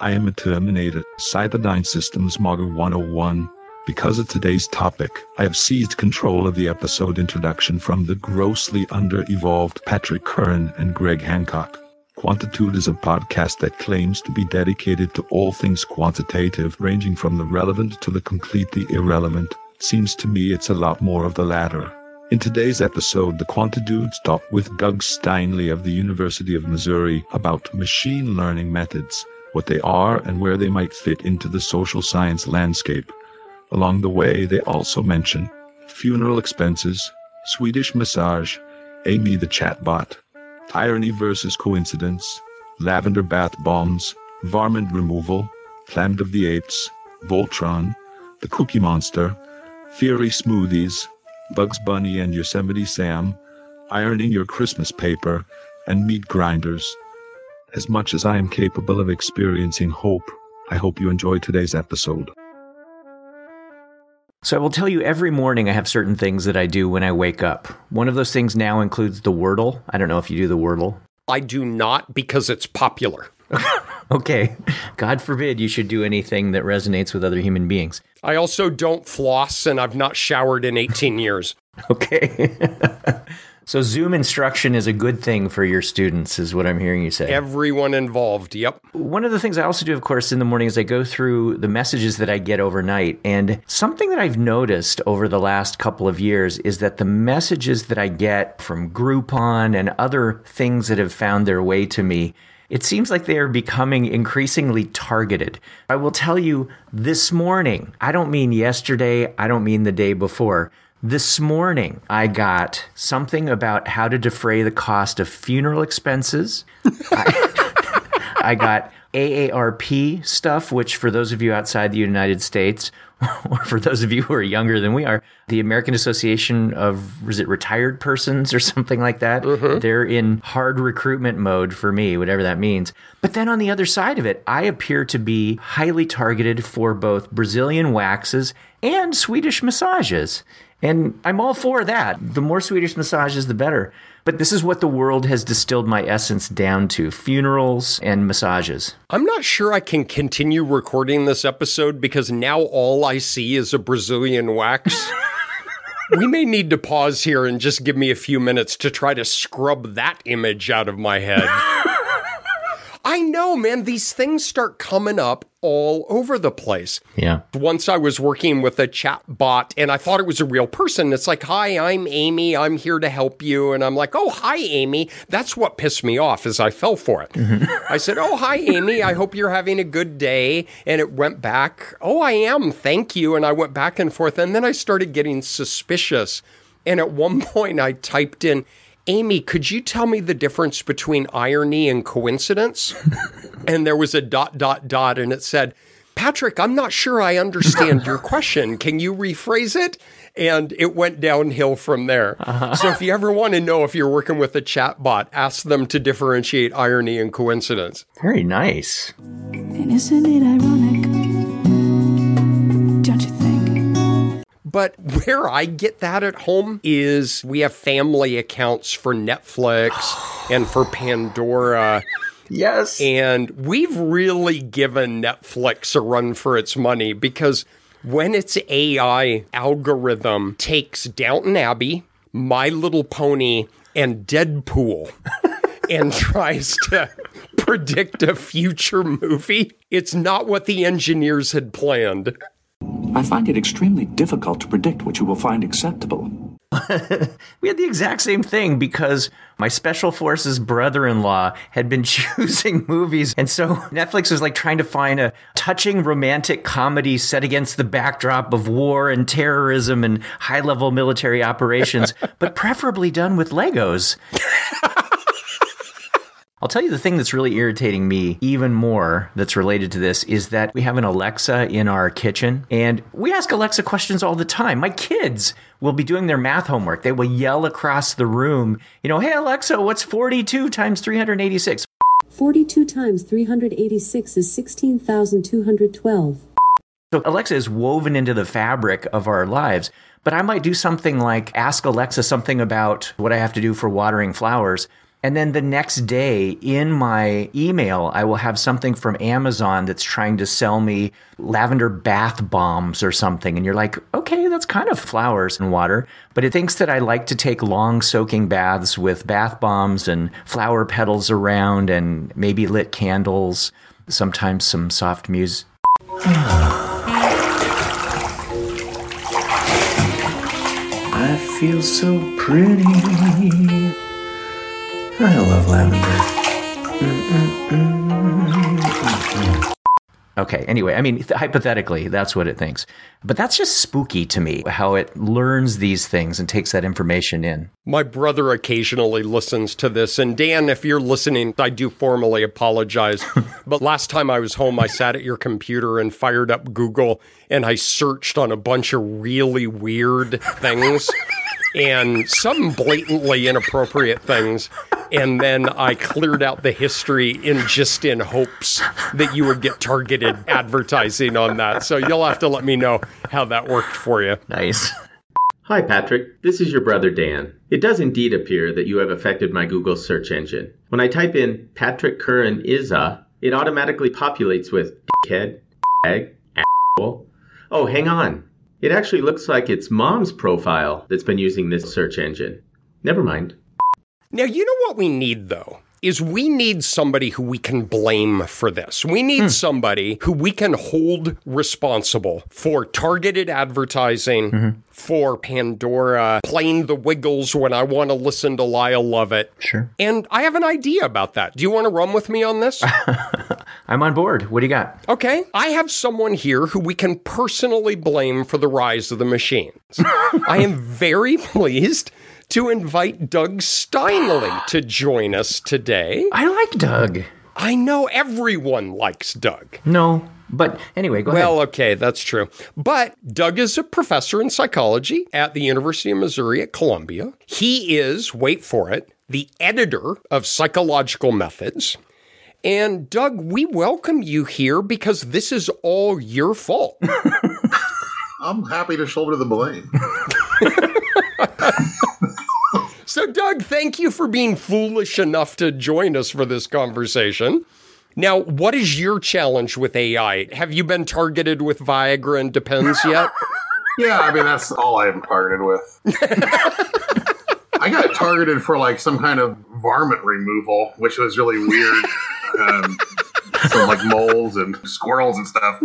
I am a Terminator, Cyberdyne Systems Model 101. Because of today's topic, I have seized control of the episode introduction from the grossly under-evolved Patrick Curran and Greg Hancock. Quantitude is a podcast that claims to be dedicated to all things quantitative, ranging from the relevant to the completely irrelevant. Seems to me it's a lot more of the latter. In today's episode, the Quantitudes talk with Doug Steinley of the University of Missouri about machine learning methods what they are and where they might fit into the social science landscape. Along the way, they also mention funeral expenses, Swedish massage, Amy the chatbot, irony versus coincidence, lavender bath bombs, varmint removal, Planet of the Apes, Voltron, the Cookie Monster, Theory Smoothies, Bugs Bunny and Yosemite Sam, ironing your Christmas paper, and meat grinders. As much as I am capable of experiencing hope, I hope you enjoy today's episode. So, I will tell you every morning I have certain things that I do when I wake up. One of those things now includes the Wordle. I don't know if you do the Wordle. I do not because it's popular. okay. God forbid you should do anything that resonates with other human beings. I also don't floss and I've not showered in 18 years. Okay. So Zoom instruction is a good thing for your students, is what I'm hearing you say. Everyone involved. Yep. One of the things I also do, of course, in the morning is I go through the messages that I get overnight. And something that I've noticed over the last couple of years is that the messages that I get from Groupon and other things that have found their way to me it seems like they are becoming increasingly targeted. I will tell you this morning, I don't mean yesterday, I don't mean the day before. This morning, I got something about how to defray the cost of funeral expenses. I, I, got AARP stuff, which for those of you outside the United States, or for those of you who are younger than we are, the American Association of was it retired persons or something like that. Mm-hmm. They're in hard recruitment mode for me, whatever that means. But then on the other side of it, I appear to be highly targeted for both Brazilian waxes and Swedish massages. And I'm all for that. The more Swedish massages, the better. But this is what the world has distilled my essence down to funerals and massages. I'm not sure I can continue recording this episode because now all I see is a Brazilian wax. we may need to pause here and just give me a few minutes to try to scrub that image out of my head. I know, man, these things start coming up all over the place. Yeah. Once I was working with a chat bot and I thought it was a real person. It's like, "Hi, I'm Amy. I'm here to help you." And I'm like, "Oh, hi Amy." That's what pissed me off as I fell for it. Mm-hmm. I said, "Oh, hi Amy. I hope you're having a good day." And it went back, "Oh, I am. Thank you." And I went back and forth and then I started getting suspicious. And at one point I typed in Amy, could you tell me the difference between irony and coincidence? and there was a dot, dot, dot, and it said, Patrick, I'm not sure I understand your question. Can you rephrase it? And it went downhill from there. Uh-huh. So if you ever want to know if you're working with a chat bot, ask them to differentiate irony and coincidence. Very nice. And isn't it ironic? But where I get that at home is we have family accounts for Netflix and for Pandora. Yes. And we've really given Netflix a run for its money because when its AI algorithm takes Downton Abbey, My Little Pony, and Deadpool and tries to predict a future movie, it's not what the engineers had planned. I find it extremely difficult to predict what you will find acceptable. we had the exact same thing because my special forces brother-in-law had been choosing movies and so Netflix was like trying to find a touching romantic comedy set against the backdrop of war and terrorism and high-level military operations but preferably done with Legos. I'll tell you the thing that's really irritating me even more that's related to this is that we have an Alexa in our kitchen and we ask Alexa questions all the time. My kids will be doing their math homework. They will yell across the room, you know, hey Alexa, what's 42 times 386? 42 times 386 is 16,212. So Alexa is woven into the fabric of our lives. But I might do something like ask Alexa something about what I have to do for watering flowers And then the next day in my email, I will have something from Amazon that's trying to sell me lavender bath bombs or something. And you're like, okay, that's kind of flowers and water. But it thinks that I like to take long soaking baths with bath bombs and flower petals around and maybe lit candles, sometimes some soft music. I feel so pretty. I love lavender. Okay, anyway, I mean, th- hypothetically, that's what it thinks. But that's just spooky to me, how it learns these things and takes that information in. My brother occasionally listens to this. And Dan, if you're listening, I do formally apologize. but last time I was home, I sat at your computer and fired up Google and I searched on a bunch of really weird things and some blatantly inappropriate things. And then I cleared out the history in just in hopes that you would get targeted advertising on that. So you'll have to let me know how that worked for you. Nice. Hi, Patrick. This is your brother Dan. It does indeed appear that you have affected my Google search engine. When I type in Patrick Curran is a, it automatically populates with head, egg, asshole. Oh, hang on. It actually looks like it's mom's profile that's been using this search engine. Never mind. Now, you know what we need, though? Is we need somebody who we can blame for this. We need hmm. somebody who we can hold responsible for targeted advertising, mm-hmm. for Pandora playing the Wiggles when I want to listen to Lyle Lovett. Sure. And I have an idea about that. Do you want to run with me on this? I'm on board. What do you got? Okay. I have someone here who we can personally blame for the rise of the machines. I am very pleased to invite Doug Steinley to join us today. I like Doug. I know everyone likes Doug. No, but anyway, go Well, ahead. okay, that's true. But Doug is a professor in psychology at the University of Missouri at Columbia. He is, wait for it, the editor of Psychological Methods. And Doug, we welcome you here because this is all your fault. I'm happy to shoulder the blame. So, Doug, thank you for being foolish enough to join us for this conversation. Now, what is your challenge with AI? Have you been targeted with Viagra and Depends yet? yeah, I mean that's all I'm targeted with. I got targeted for like some kind of varmint removal, which was really weird. Um, some like moles and squirrels and stuff.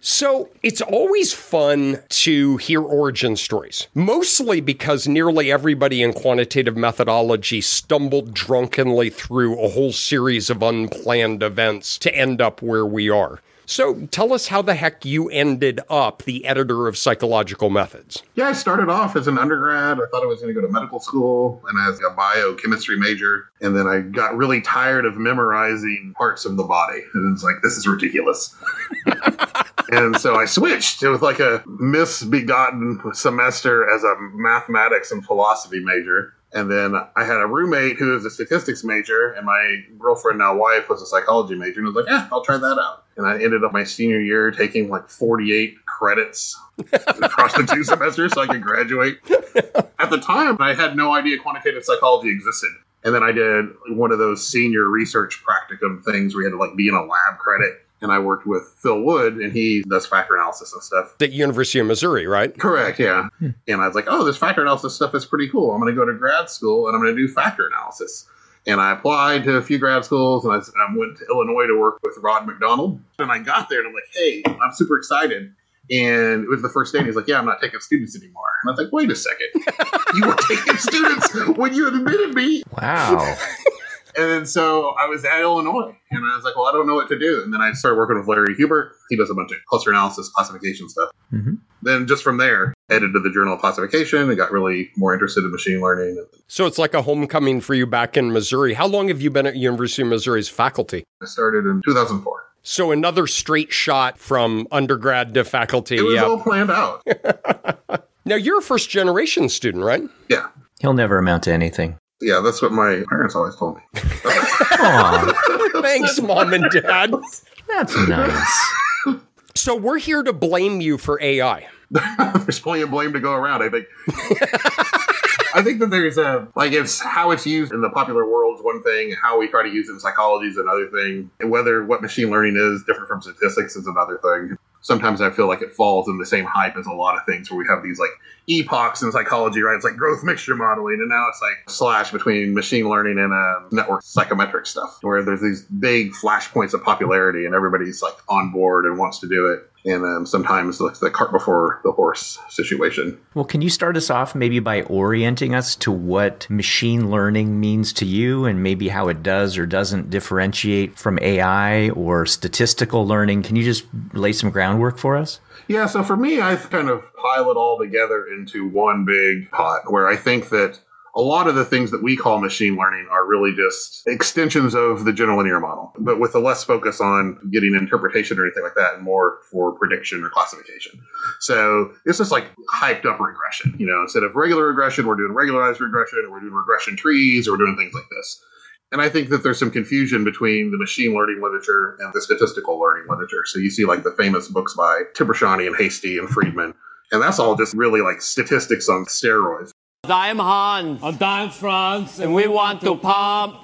So it's always fun to hear origin stories, mostly because nearly everybody in quantitative methodology stumbled drunkenly through a whole series of unplanned events to end up where we are. So tell us how the heck you ended up the editor of Psychological Methods. Yeah, I started off as an undergrad. I thought I was going to go to medical school and as a biochemistry major. And then I got really tired of memorizing parts of the body. And it's like, this is ridiculous. and so I switched. It was like a misbegotten semester as a mathematics and philosophy major. And then I had a roommate who was a statistics major, and my girlfriend, now wife, was a psychology major. And I was like, yeah, I'll try that out. And I ended up my senior year taking like 48 credits across the two semesters so I could graduate. At the time, I had no idea quantitative psychology existed. And then I did one of those senior research practicum things where you had to like be in a lab credit. And I worked with Phil Wood, and he does factor analysis and stuff. At University of Missouri, right? Correct, yeah. Hmm. And I was like, oh, this factor analysis stuff is pretty cool. I'm going to go to grad school and I'm going to do factor analysis. And I applied to a few grad schools and I, I went to Illinois to work with Rod McDonald. And I got there and I'm like, hey, I'm super excited. And it was the first day, and he's like, Yeah, I'm not taking students anymore. And I was like, Wait a second. you were taking students when you admitted me. Wow. And then so I was at Illinois, and I was like, Well, I don't know what to do. And then I started working with Larry Hubert. He does a bunch of cluster analysis, classification stuff. Mhm. Then just from there, edited the Journal of Classification and got really more interested in machine learning. So it's like a homecoming for you back in Missouri. How long have you been at University of Missouri's faculty? I started in 2004. So another straight shot from undergrad to faculty. It was yeah. all planned out. Now you're a first generation student, right? yeah. He'll never amount to anything. Yeah, that's what my parents always told me. Aw, Thanks, mom and dad. that's nice. So we're here to blame you for AI. There's plenty of blame to go around, I think. I think that there's a like it's how it's used in the popular world is one thing, how we try to use it in psychology is another thing. And whether what machine learning is different from statistics is another thing. Sometimes I feel like it falls in the same hype as a lot of things where we have these like epochs in psychology, right? It's like growth mixture modeling, and now it's like slash between machine learning and uh, network psychometric stuff, where there's these big flashpoints of popularity and everybody's like on board and wants to do it and um, sometimes like the cart before the horse situation. Well, can you start us off maybe by orienting us to what machine learning means to you and maybe how it does or doesn't differentiate from AI or statistical learning? Can you just lay some groundwork for us? Yeah, so for me, I kind of pile it all together into one big pot where I think that a lot of the things that we call machine learning are really just extensions of the general linear model, but with a less focus on getting interpretation or anything like that, and more for prediction or classification. So it's just like hyped up regression. You know, instead of regular regression, we're doing regularized regression, or we're doing regression trees, or we're doing things like this. And I think that there's some confusion between the machine learning literature and the statistical learning literature. So you see like the famous books by Tibshirani and Hastie and Friedman. And that's all just really like statistics on steroids. I'm Hans. And I'm Franz. And we want to pump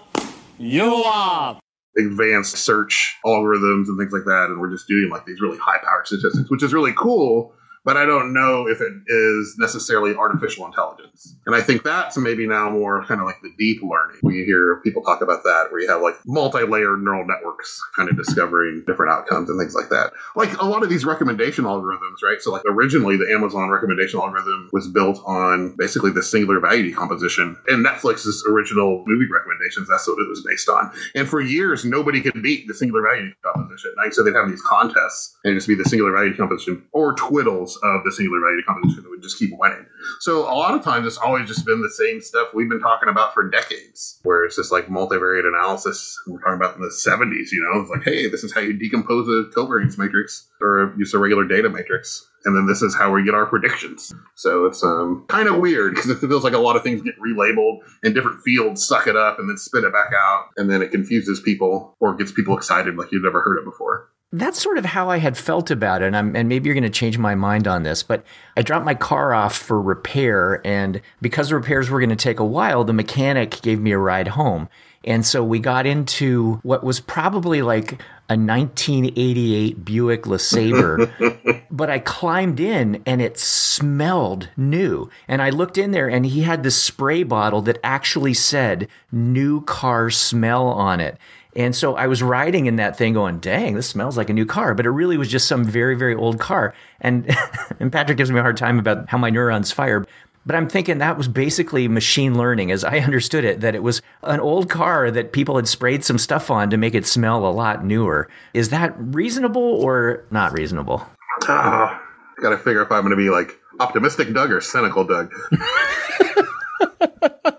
you up. Advanced search algorithms and things like that. And we're just doing like these really high powered statistics, which is really cool but I don't know if it is necessarily artificial intelligence. And I think that's maybe now more kind of like the deep learning. We hear people talk about that, where you have like multi layered neural networks kind of discovering different outcomes and things like that. Like a lot of these recommendation algorithms, right? So, like originally, the Amazon recommendation algorithm was built on basically the singular value decomposition. And Netflix's original movie recommendations, that's what it was based on. And for years, nobody could beat the singular value decomposition. Right? So they'd have these contests and it just be the singular value decomposition or twiddles of the singular value decomposition that would just keep winning. So a lot of times it's always just been the same stuff we've been talking about for decades, where it's just like multivariate analysis. We're talking about in the 70s, you know, it's like, hey, this is how you decompose a covariance matrix or use a regular data matrix. And then this is how we get our predictions. So it's um, kind of weird because it feels like a lot of things get relabeled and different fields suck it up and then spit it back out. And then it confuses people or gets people excited like you've never heard it before that's sort of how I had felt about it. And, and maybe you're going to change my mind on this, but I dropped my car off for repair. And because the repairs were going to take a while, the mechanic gave me a ride home. And so we got into what was probably like a 1988 Buick LeSabre. but I climbed in and it smelled new. And I looked in there and he had this spray bottle that actually said new car smell on it. And so I was riding in that thing going, dang, this smells like a new car. But it really was just some very, very old car. And, and Patrick gives me a hard time about how my neurons fire. But I'm thinking that was basically machine learning, as I understood it, that it was an old car that people had sprayed some stuff on to make it smell a lot newer. Is that reasonable or not reasonable? Ah, got to figure if I'm going to be like optimistic Doug or cynical Doug.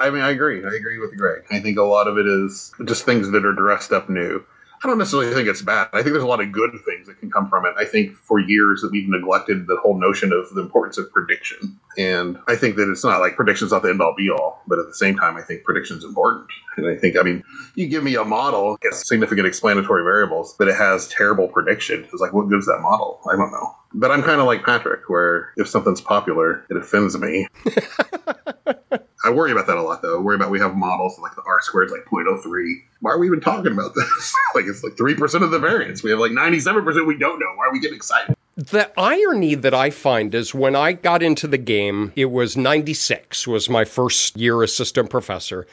I mean, I agree. I agree with Greg. I think a lot of it is just things that are dressed up new. I don't necessarily think it's bad. I think there's a lot of good things that can come from it. I think for years that we've neglected the whole notion of the importance of prediction. And I think that it's not like prediction's not the end all be all, but at the same time, I think prediction's important. And I think, I mean, you give me a model, gets significant explanatory variables, but it has terrible prediction. It's like, what gives that model? I don't know. But I'm kind of like Patrick, where if something's popular, it offends me. I worry about that a lot, though. I worry about we have models like the R squared like 0.03. Why are we even talking about this? like it's like three percent of the variance. We have like 97 percent we don't know. Why are we getting excited? The irony that I find is when I got into the game, it was 96 was my first year assistant professor.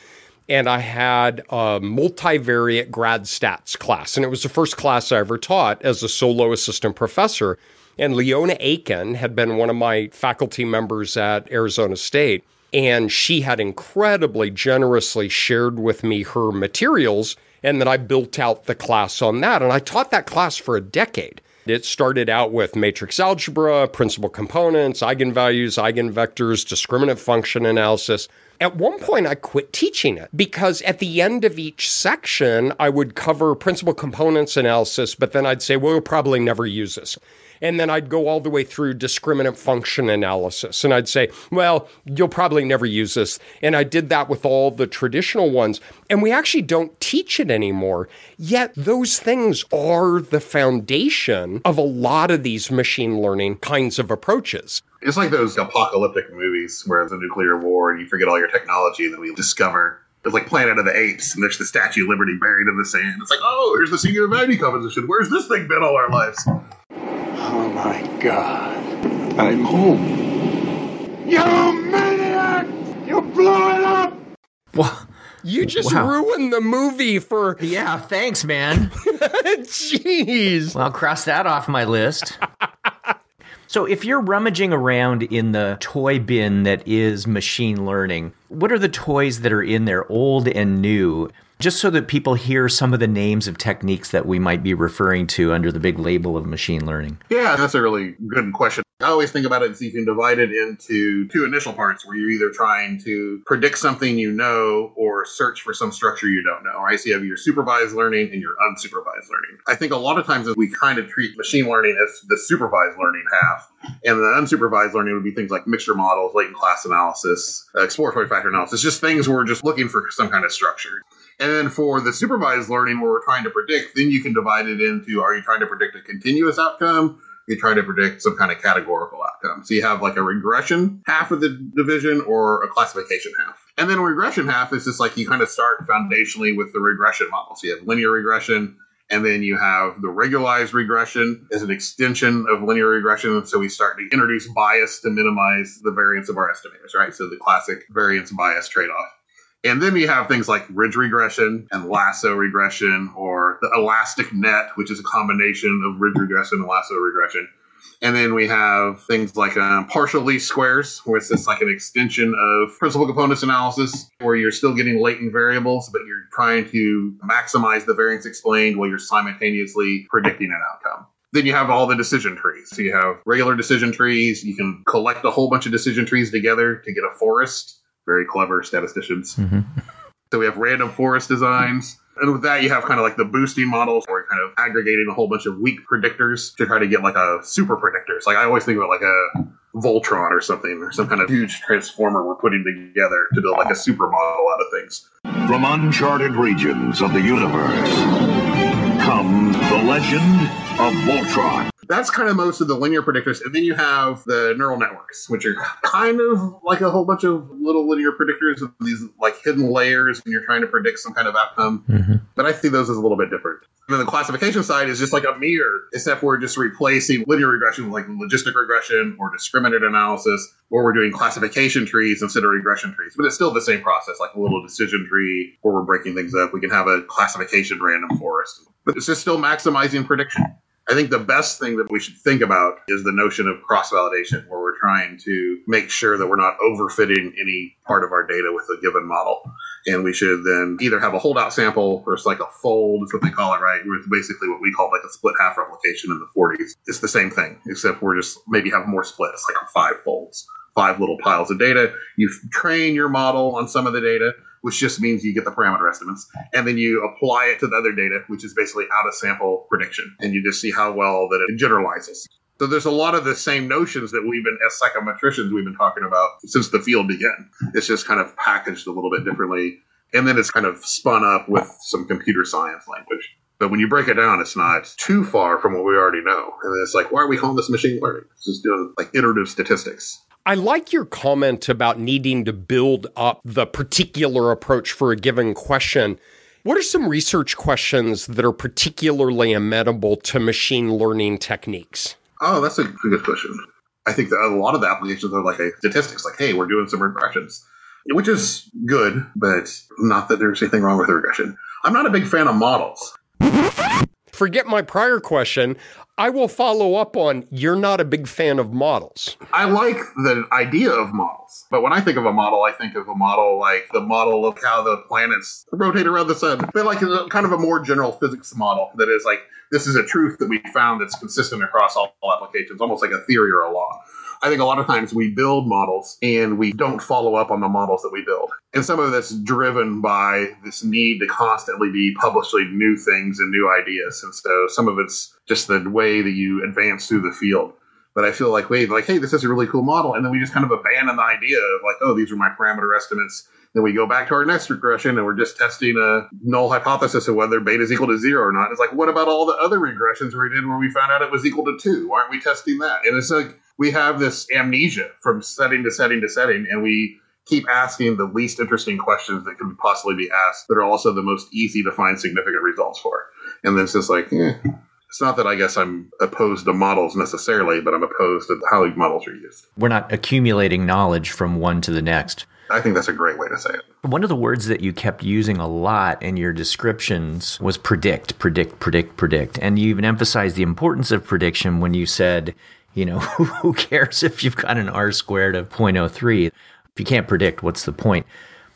And I had a multivariate grad stats class. And it was the first class I ever taught as a solo assistant professor. And Leona Aiken had been one of my faculty members at Arizona State. And she had incredibly generously shared with me her materials. And then I built out the class on that. And I taught that class for a decade. It started out with matrix algebra, principal components, eigenvalues, eigenvectors, discriminant function analysis. At one point, I quit teaching it because at the end of each section, I would cover principal components analysis, but then I'd say, well, we'll probably never use this. And then I'd go all the way through discriminant function analysis. And I'd say, well, you'll probably never use this. And I did that with all the traditional ones. And we actually don't teach it anymore. Yet those things are the foundation of a lot of these machine learning kinds of approaches. It's like those apocalyptic movies where it's a nuclear war and you forget all your technology, and then we discover it's like Planet of the Apes, and there's the Statue of Liberty buried in the sand. It's like, oh, here's the singularity composition. Where's this thing been all our lives? Oh my god. I'm home. You maniac! You blew it up! Well, You just Wow. ruined the movie for. yeah, thanks, man. Jeez. Well, I'll cross that off my list. So, if you're rummaging around in the toy bin that is machine learning, what are the toys that are in there, old and new? Just so that people hear some of the names of techniques that we might be referring to under the big label of machine learning. Yeah, that's a really good question. I always think about it as you can divide it into two initial parts where you're either trying to predict something you know or search for some structure you don't know, right? So you have your supervised learning and your unsupervised learning. I think a lot of times we kind of treat machine learning as the supervised learning half, and the unsupervised learning would be things like mixture models, latent class analysis, exploratory factor analysis, just things where we're just looking for some kind of structure. And then for the supervised learning where we're trying to predict, then you can divide it into are you trying to predict a continuous outcome? You try to predict some kind of categorical outcome. So you have like a regression half of the division or a classification half. And then a regression half is just like you kind of start foundationally with the regression model. So you have linear regression, and then you have the regularized regression as an extension of linear regression. So we start to introduce bias to minimize the variance of our estimators, right? So the classic variance bias trade off. And then you have things like ridge regression and lasso regression or the elastic net, which is a combination of ridge regression and lasso regression. And then we have things like um, partial least squares, where it's just like an extension of principal components analysis, where you're still getting latent variables, but you're trying to maximize the variance explained while you're simultaneously predicting an outcome. Then you have all the decision trees. So you have regular decision trees. You can collect a whole bunch of decision trees together to get a forest. Very clever statisticians. So we have random forest designs. And with that, you have kind of like the boosting models where you're kind of aggregating a whole bunch of weak predictors to try to get like a super predictors. Like I always think about like a Voltron or something, or some kind of huge transformer we're putting together to build like a super model out of things. From uncharted regions of the universe comes the legend of Voltron. That's kind of most of the linear predictors. And then you have the neural networks, which are kind of like a whole bunch of little linear predictors of these like hidden layers when you're trying to predict some kind of outcome. Mm-hmm. But I see those as a little bit different. And then the classification side is just like a mirror, except we're just replacing linear regression with like logistic regression or discriminant analysis, or we're doing classification trees instead of regression trees. But it's still the same process, like a little decision tree where we're breaking things up. We can have a classification random forest. But it's just still maximizing prediction. I think the best thing that we should think about is the notion of cross validation, where we're trying to make sure that we're not overfitting any part of our data with a given model. And we should then either have a holdout sample or it's like a fold, is what they call it, right? It's basically what we call like a split half replication in the 40s. It's the same thing, except we're just maybe have more splits, like five folds, five little piles of data. You train your model on some of the data which just means you get the parameter estimates, and then you apply it to the other data, which is basically out of sample prediction, and you just see how well that it generalizes. So there's a lot of the same notions that we've been as psychometricians we've been talking about since the field began. It's just kind of packaged a little bit differently, and then it's kind of spun up with some computer science language. But when you break it down, it's not too far from what we already know. And it's like, why are we calling this machine learning? It's just doing like iterative statistics. I like your comment about needing to build up the particular approach for a given question. What are some research questions that are particularly amenable to machine learning techniques? Oh, that's a good question. I think that a lot of the applications are like a statistics, like, hey, we're doing some regressions, which is good, but not that there's anything wrong with the regression. I'm not a big fan of models. Forget my prior question. I will follow up on you're not a big fan of models. I like the idea of models, but when I think of a model, I think of a model like the model of how the planets rotate around the sun. But like a, kind of a more general physics model that is like this is a truth that we found that's consistent across all, all applications, almost like a theory or a law. I think a lot of times we build models and we don't follow up on the models that we build. And some of that's driven by this need to constantly be publishing new things and new ideas. And so some of it's just the way that you advance through the field. But I feel like, wait, like, hey, this is a really cool model. And then we just kind of abandon the idea of like, oh, these are my parameter estimates. Then we go back to our next regression and we're just testing a null hypothesis of whether beta is equal to zero or not. It's like, what about all the other regressions we did where we found out it was equal to two? Why aren't we testing that? And it's like, we have this amnesia from setting to setting to setting, and we keep asking the least interesting questions that can possibly be asked that are also the most easy to find significant results for. And then it's just like, eh. It's not that I guess I'm opposed to models necessarily, but I'm opposed to how models are used. We're not accumulating knowledge from one to the next. I think that's a great way to say it. One of the words that you kept using a lot in your descriptions was predict, predict, predict, predict. And you even emphasized the importance of prediction when you said, you know, who cares if you've got an R squared of 0.03? If you can't predict, what's the point?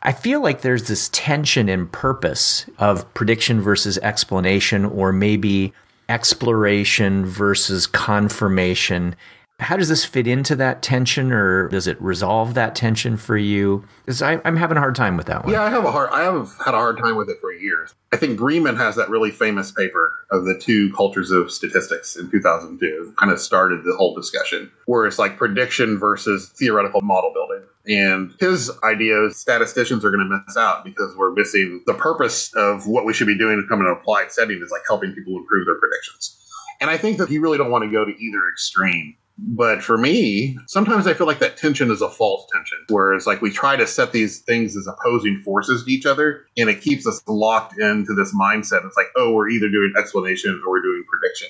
I feel like there's this tension in purpose of prediction versus explanation, or maybe exploration versus confirmation. How does this fit into that tension, or does it resolve that tension for you? Because I'm having a hard time with that one. Yeah, I have a hard. I have had a hard time with it for years. I think Breiman has that really famous paper of the two cultures of statistics in 2002. Kind of started the whole discussion, where it's like prediction versus theoretical model building. And his idea is statisticians are going to miss out because we're missing the purpose of what we should be doing to come in an applied setting is like helping people improve their predictions. And I think that you really don't want to go to either extreme. But for me, sometimes I feel like that tension is a false tension, where it's like we try to set these things as opposing forces to each other, and it keeps us locked into this mindset. It's like, oh, we're either doing explanation or we're doing prediction.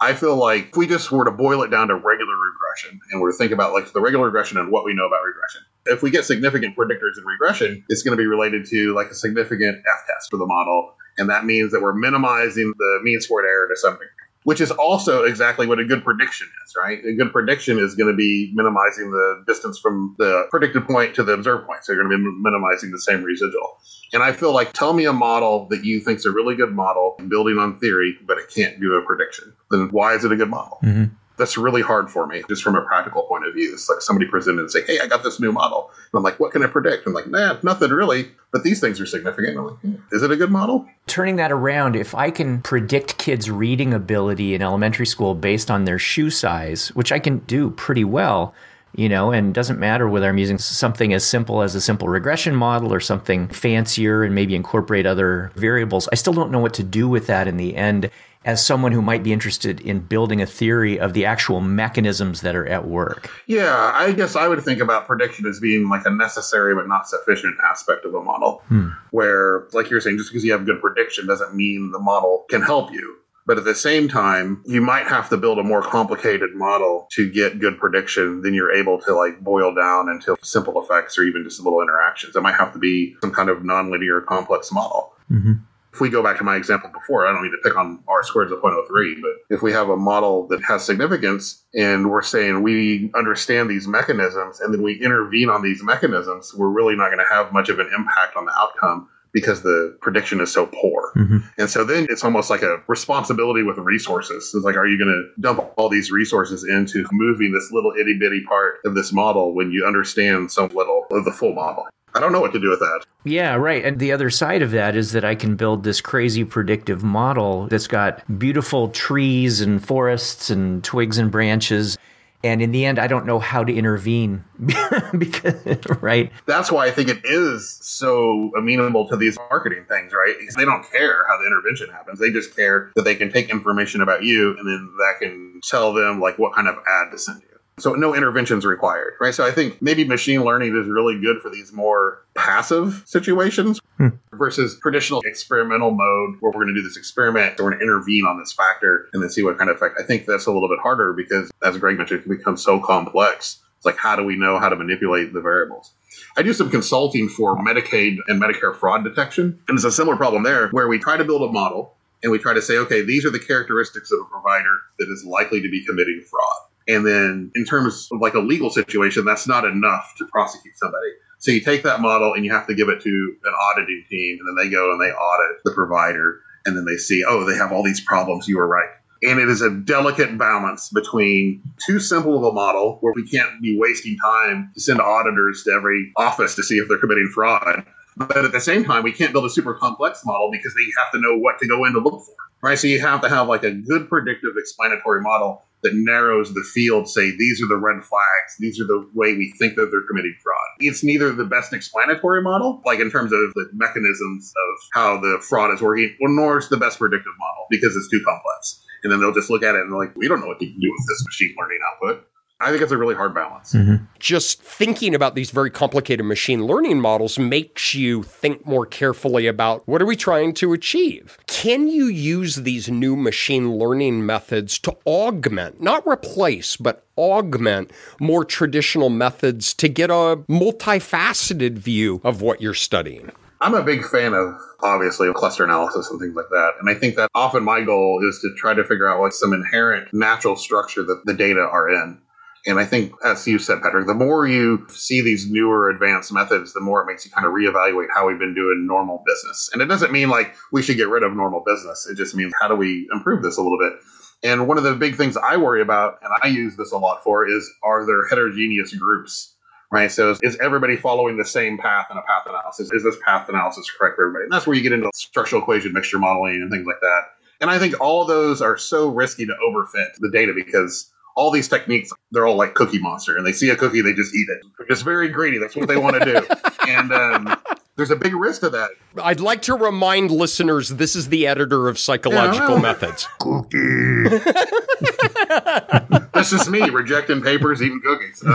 I feel like if we just were to boil it down to regular regression and we're to think about like the regular regression and what we know about regression, if we get significant predictors in regression, it's going to be related to like a significant F test for the model. And that means that we're minimizing the mean squared error to some degree which is also exactly what a good prediction is, right? A good prediction is going to be minimizing the distance from the predicted point to the observed point. So you're going to be minimizing the same residual. And I feel like tell me a model that you think is a really good model building on theory, but it can't do a prediction. Then why is it a good model? Mm-hmm that's really hard for me, just from a practical point of view. It's like somebody presented and say, "Hey, I got this new model," and I'm like, "What can I predict?" I'm like, "Nah, nothing really." But these things are significant. I'm like, hmm, "Is it a good model?" Turning that around, if I can predict kids' reading ability in elementary school based on their shoe size, which I can do pretty well, you know, and doesn't matter whether I'm using something as simple as a simple regression model or something fancier and maybe incorporate other variables. I still don't know what to do with that in the end as someone who might be interested in building a theory of the actual mechanisms that are at work. Yeah, I guess I would think about prediction as being like a necessary but not sufficient aspect of a model. Hmm. Where, like you're saying, just because you have good prediction doesn't mean the model can help you. But at the same time, you might have to build a more complicated model to get good prediction than you're able to like boil down into simple effects or even just little interactions. It might have to be some kind of nonlinear complex model. Mm-hmm. If we go back to my example before, I don't need to pick on r squared of 0.03, but if we have a model that has significance and we're saying we understand these mechanisms and then we intervene on these mechanisms, we're really not going to have much of an impact on the outcome because the prediction is so poor. Mm-hmm. And so then it's almost like a responsibility with resources. It's like, are you going to dump all these resources into moving this little itty bitty part of this model when you understand so little of the full model? I don't know what to do with that. Yeah, right. And the other side of that is that I can build this crazy predictive model that's got beautiful trees and forests and twigs and branches. And in the end i don't know how to intervene. Because right? That's why i think it is so amenable to these marketing things right? Because they don't care how the intervention happens. They just care that they can take information about you and then that can tell them like what kind of ad to send you so no interventions required right so i think maybe machine learning is really good for these more passive situations hmm. versus traditional experimental mode where we're going to do this experiment we're going to intervene on this factor and then see what kind of effect i think that's a little bit harder because as greg mentioned it can become so complex it's like how do we know how to manipulate the variables I do some consulting for Medicaid and Medicare fraud detection. And it's a similar problem there where we try to build a model and we try to say, okay, these are the characteristics of a provider that is likely to be committing fraud. And then in terms of like a legal situation, that's not enough to prosecute somebody. So you take that model and you have to give it to an auditing team, and then they go and they audit the provider, and then they see, oh, they have all these problems. You were right. And it is a delicate balance between too simple of a model where we can't be wasting time to send auditors to every office to see if they're committing fraud. But at the same time, we can't build a super complex model because they have to know what to go in to look for. Right. So you have to have like a good predictive explanatory model that narrows the field, say these are the red flags, these are the way we think that they're committing fraud. It's neither the best explanatory model, like in terms of the mechanisms of how the fraud is working, nor it's the best predictive model because it's too complex. And then they'll just look at it and they're like, we don't know what to do with this machine learning output. I think it's a really hard balance. Mm-hmm. just thinking about these very complicated machine learning models makes you think more carefully about what are we trying to achieve? Can you use these new machine learning methods to augment, not replace, but augment more traditional methods to get a multifaceted view of what you're studying? I'm a big fan of obviously cluster analysis and things like that. And I think that often my goal is to try to figure out what's some inherent natural structure that the data are in. And I think, as you said, Patrick, the more you see these newer advanced methods, the more it makes you kind of reevaluate how we've been doing normal business. And it doesn't mean like we should get rid of normal business. It just means how do we improve this a little bit? And one of the big things I worry about, and I use this a lot for, is are there heterogeneous groups? Right. So is, is everybody following the same path in a path analysis? Is this path analysis correct for everybody? And that's where you get into structural equation mixture modeling and things like that. And I think all those are so risky to overfit the data because all these techniques, they're all like Cookie Monster, and they see a cookie, they just eat it. They're just very greedy. That's what they want to do. and um, there's a big risk to that. I'd like to remind listeners this is the editor of Psychological Yeah. Methods. Cookie. That's just me rejecting papers, eating cookies. Um,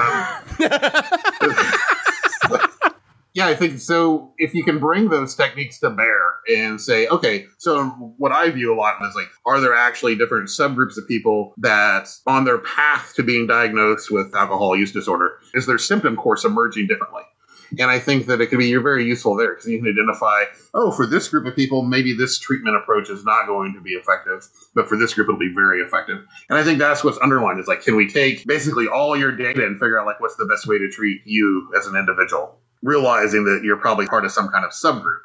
yeah, I think so. If you can bring those techniques to bear and say, okay, so what I view a lot of is like, are there actually different subgroups of people that on their path to being diagnosed with alcohol use disorder, is their symptom course emerging differently? And I think that it could be very useful there because you can identify, oh, for this group of people, maybe this treatment approach is not going to be effective, but for this group, it'll be very effective. And I think that's what's underlined is like, can we take basically all your data and figure out like what's the best way to treat you as an individual, realizing that you're probably part of some kind of subgroup,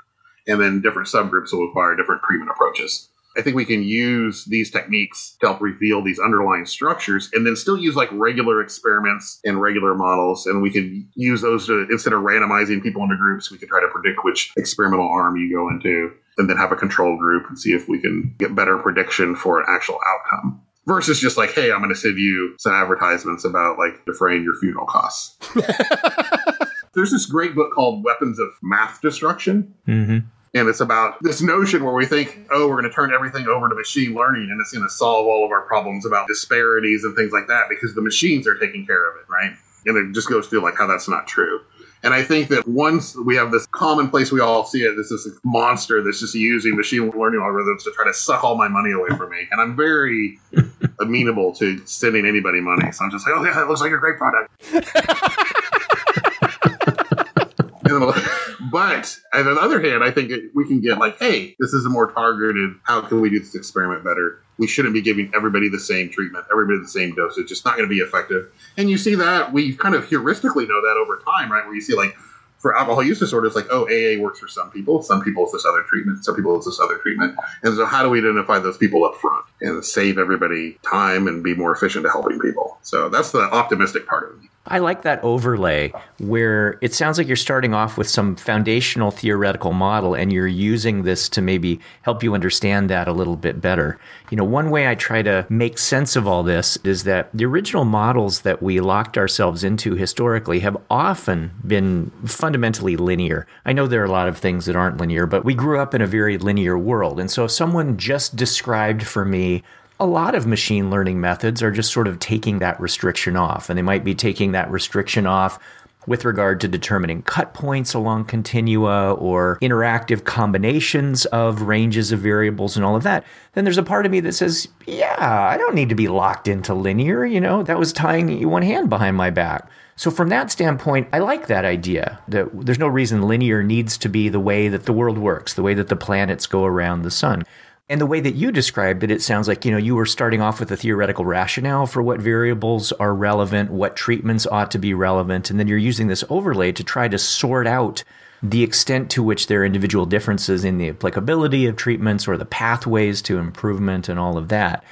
and then different subgroups will require different treatment approaches. I think we can use these techniques to help reveal these underlying structures and then still use like regular experiments and regular models. And we can use those to, instead of randomizing people into groups, we can try to predict which experimental arm you go into and then have a control group and see if we can get better prediction for an actual outcome. Versus just like, hey, I'm going to send you some advertisements about like defraying your funeral costs. There's this great book called Weapons of Math Destruction. Mm-hmm. And it's about this notion where we think, oh, we're going to turn everything over to machine learning and it's going to solve all of our problems about disparities and things like that because the machines are taking care of it, right? And it just goes through like how that's not true. And I think that once we have this commonplace, we all see it. This is a monster that's just using machine learning algorithms to try to suck all my money away from me. And I'm very amenable to sending anybody money. So I'm just like, oh, yeah, it looks like a great product. And then- but on the other hand, I think we can get like, hey, this is a more targeted. How can we do this experiment better? We shouldn't be giving everybody the same treatment, everybody the same dosage. It's not going to be effective. And you see that we kind of heuristically know that over time, right? Where you see like for alcohol use disorders, like oh, AA works for some people, some people it's this other treatment, some people it's this other treatment. And so, how do we identify those people up front and save everybody time and be more efficient at helping people? So that's the optimistic part of it. I like that overlay where it sounds like you're starting off with some foundational theoretical model and you're using this to maybe help you understand that a little bit better. You know, one way I try to make sense of all this is that the original models that we locked ourselves into historically have often been fundamentally linear. I know there are a lot of things that aren't linear, but we grew up in a very linear world. And so if someone just described for me a lot of machine learning methods are just sort of taking that restriction off. And they might be taking that restriction off with regard to determining cut points along continua or interactive combinations of ranges of variables and all of that. Then there's a part of me that says, yeah, I don't need to be locked into linear. You know, that was tying one hand behind my back. So, from that standpoint, I like that idea that there's no reason linear needs to be the way that the world works, the way that the planets go around the sun. And the way that you described it, it sounds like, you know, you were starting off with a theoretical rationale for what variables are relevant, what treatments ought to be relevant, and then you're using this overlay to try to sort out the extent to which there are individual differences in the applicability of treatments or the pathways to improvement and all of that.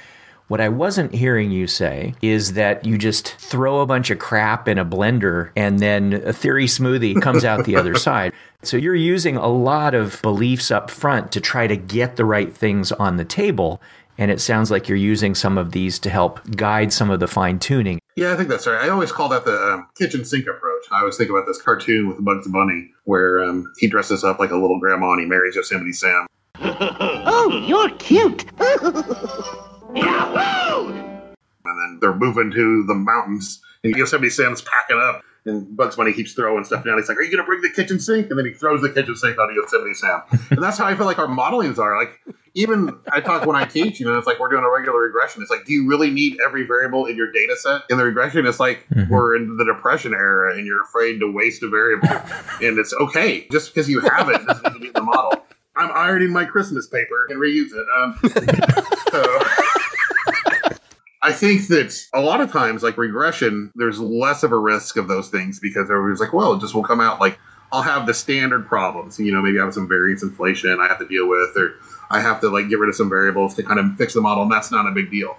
What I wasn't hearing you say is that you just throw a bunch of crap in a blender and then a theory smoothie comes out the other side. So you're using a lot of beliefs up front to try to get the right things on the table. And it sounds like you're using some of these to help guide some of the fine tuning. Yeah, I think that's right. I always call that the um, kitchen sink approach. I always think about this cartoon with Bugs Bunny where um, he dresses up like a little grandma and he marries Yosemite Sam. Oh, you're cute. And then they're moving to the mountains. And Yosemite Sam's packing up, and Bugs Bunny keeps throwing stuff down. He's like, "Are you going to bring the kitchen sink?" And then he throws the kitchen sink onto Yosemite Sam. and that's how I feel like our modelings are. Like even I talk when I teach, you know, it's like we're doing a regular regression. It's like, do you really need every variable in your data set? In the regression, it's like we're in the depression era, and you're afraid to waste a variable, and it's okay just because you have it doesn't need to be the model. I'm ironing my Christmas paper and reuse it. Um, so. I think that a lot of times, like regression, there's less of a risk of those things because everybody's like, well, it just will come out like I'll have the standard problems. You know, maybe I have some variance inflation I have to deal with, or I have to like get rid of some variables to kind of fix the model, and that's not a big deal.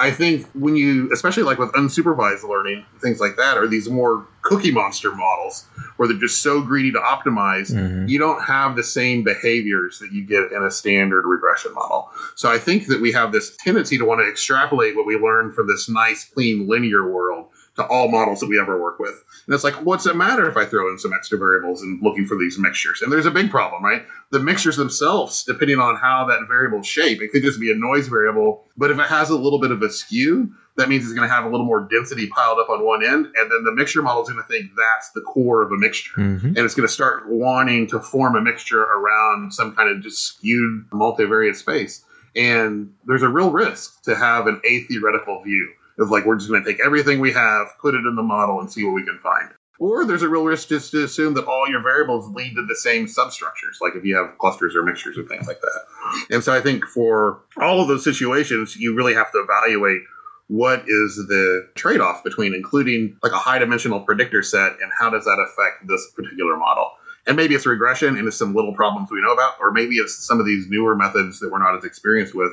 I think when you, especially like with unsupervised learning, things like that, or these more cookie monster models where they're just so greedy to optimize, mm-hmm. you don't have the same behaviors that you get in a standard regression model. So I think that we have this tendency to want to extrapolate what we learned from this nice, clean, linear world to all models that we ever work with. And it's like, what's it matter if I throw in some extra variables and looking for these mixtures? And there's a big problem, right? The mixtures themselves, depending on how that variable shape, it could just be a noise variable. But if it has a little bit of a skew, that means it's going to have a little more density piled up on one end. And then the mixture model is going to think that's the core of a mixture. Mm-hmm. And it's going to start wanting to form a mixture around some kind of just skewed multivariate space. And there's a real risk to have an atheoretical view of like we're just going to take everything we have, put it in the model, and see what we can find. Or there's a real risk just to assume that all your variables lead to the same substructures, like if you have clusters or mixtures and things like that. And so I think for all of those situations, you really have to evaluate what is the trade-off between including like a high dimensional predictor set and how does that affect this particular model. And maybe it's regression and it's some little problems we know about, or maybe it's some of these newer methods that we're not as experienced with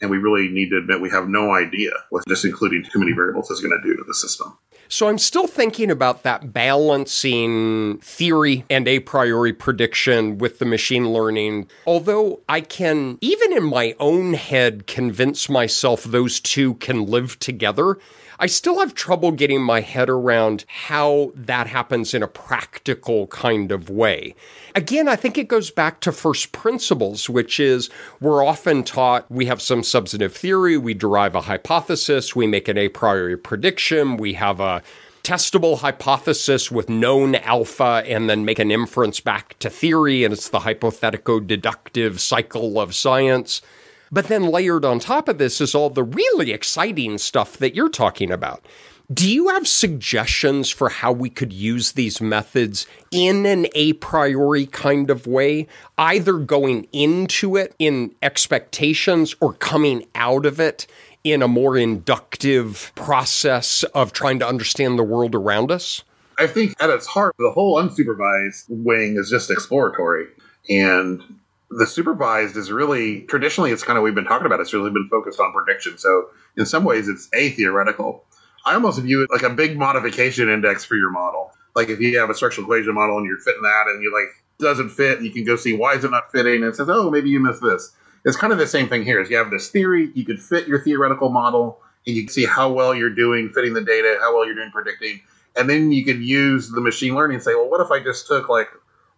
and we really need to admit we have no idea what just including too many variables is going to do to the system. So I'm still thinking about that balancing theory and a priori prediction with the machine learning. Although I can, even in my own head, convince myself those two can live together. I still have trouble getting my head around how that happens in a practical kind of way. Again, I think it goes back to first principles, which is we're often taught we have some substantive theory, we derive a hypothesis, we make an a priori prediction, we have a testable hypothesis with known alpha and then make an inference back to theory, and it's the hypothetico deductive cycle of science. But then layered on top of this is all the really exciting stuff that you're talking about. Do you have suggestions for how we could use these methods in an a priori kind of way, either going into it in expectations or coming out of it in a more inductive process of trying to understand the world around us? I think at its heart, the whole unsupervised wing is just exploratory. And the supervised is really traditionally it's kind of we've been talking about. It's really been focused on prediction. So in some ways it's a theoretical. I almost view it like a big modification index for your model. Like if you have a structural equation model and you're fitting that and you like doesn't fit and you can go see why is it not fitting and it says oh maybe you missed this. It's kind of the same thing here. Is you have this theory you could fit your theoretical model and you can see how well you're doing fitting the data how well you're doing predicting and then you could use the machine learning and say well what if i just took like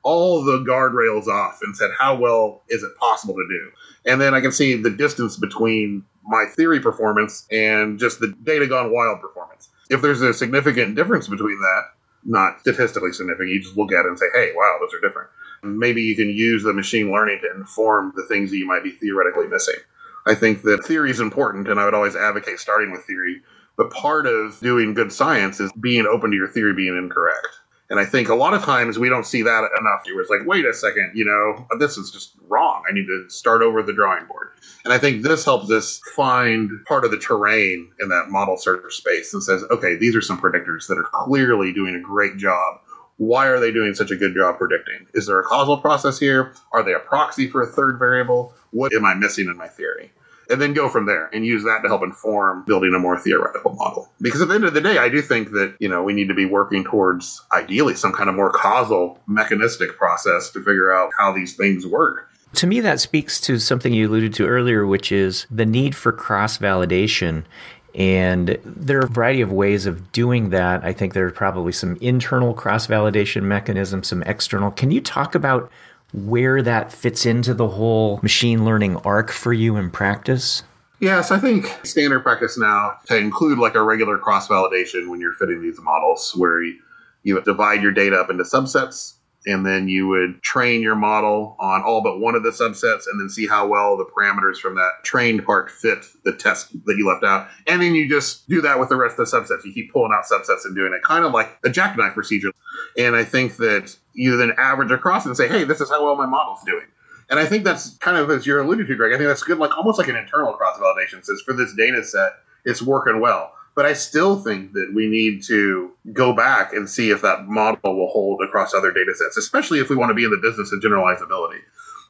all the guardrails off and said, how well is it possible to do? And then I can see the distance between my theory performance and just the data gone wild performance. If there's a significant difference between that, not statistically significant, you just look at it and say, hey, wow, those are different. Maybe you can use the machine learning to inform the things that you might be theoretically missing. I think that theory is important, and I would always advocate starting with theory. But part of doing good science is being open to your theory being incorrect. And I think a lot of times we don't see that enough. Where it's like, wait a second, you know, this is just wrong. I need to start over the drawing board. And I think this helps us find part of the terrain in that model search space and says, okay, these are some predictors that are clearly doing a great job. Why are they doing such a good job predicting? Is there a causal process here? Are they a proxy for a third variable? What am I missing in my theory? And then go from there and use that to help inform building a more theoretical model. Because at the end of the day, I do think that, you know, we need to be working towards ideally some kind of more causal mechanistic process to figure out how these things work. To me, that speaks to something you alluded to earlier, which is the need for cross validation. And there are a variety of ways of doing that. I think there are probably some internal cross validation mechanisms, some external. Can you talk about where that fits into the whole machine learning arc for you in practice? Yes, I think standard practice now to include like a regular cross validation when you're fitting these models where you, you divide your data up into subsets and then you would train your model on all but one of the subsets and then see how well the parameters from that trained part fit the test that you left out. And then you just do that with the rest of the subsets. You keep pulling out subsets and doing it kind of like a jackknife procedure. And I think that you then average across and say, hey, this is how well my model's doing. And I think that's kind of as you're alluding to, Greg. I think that's good, like almost like an internal cross validation. Says for this data set, it's working well. But I still think that we need to go back and see if that model will hold across other data sets, especially if we want to be in the business of generalizability.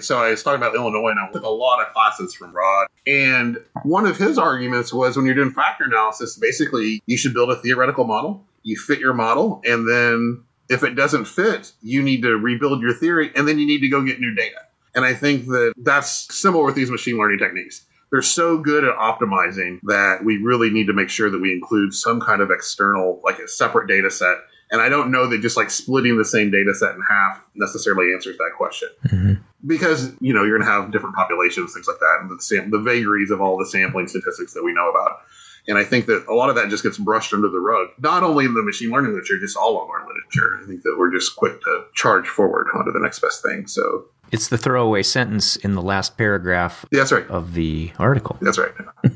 So I was talking about Illinois, and I took a lot of classes from Rod. And one of his arguments was when you're doing factor analysis, basically you should build a theoretical model. You fit your model, and then if it doesn't fit, you need to rebuild your theory, and then you need to go get new data. And I think that that's similar with these machine learning techniques. They're so good at optimizing that we really need to make sure that we include some kind of external, like a separate data set. And I don't know that just like splitting the same data set in half necessarily answers that question. Mm-hmm. Because, you know, you're going to have different populations, things like that, and the, sam- the vagaries of all the sampling statistics that we know about. And I think that a lot of that just gets brushed under the rug, not only in the machine learning literature, just all of our literature. I think that we're just quick to charge forward onto the next best thing. So It's the throwaway sentence in the last paragraph yeah, that's right. of the article. That's right.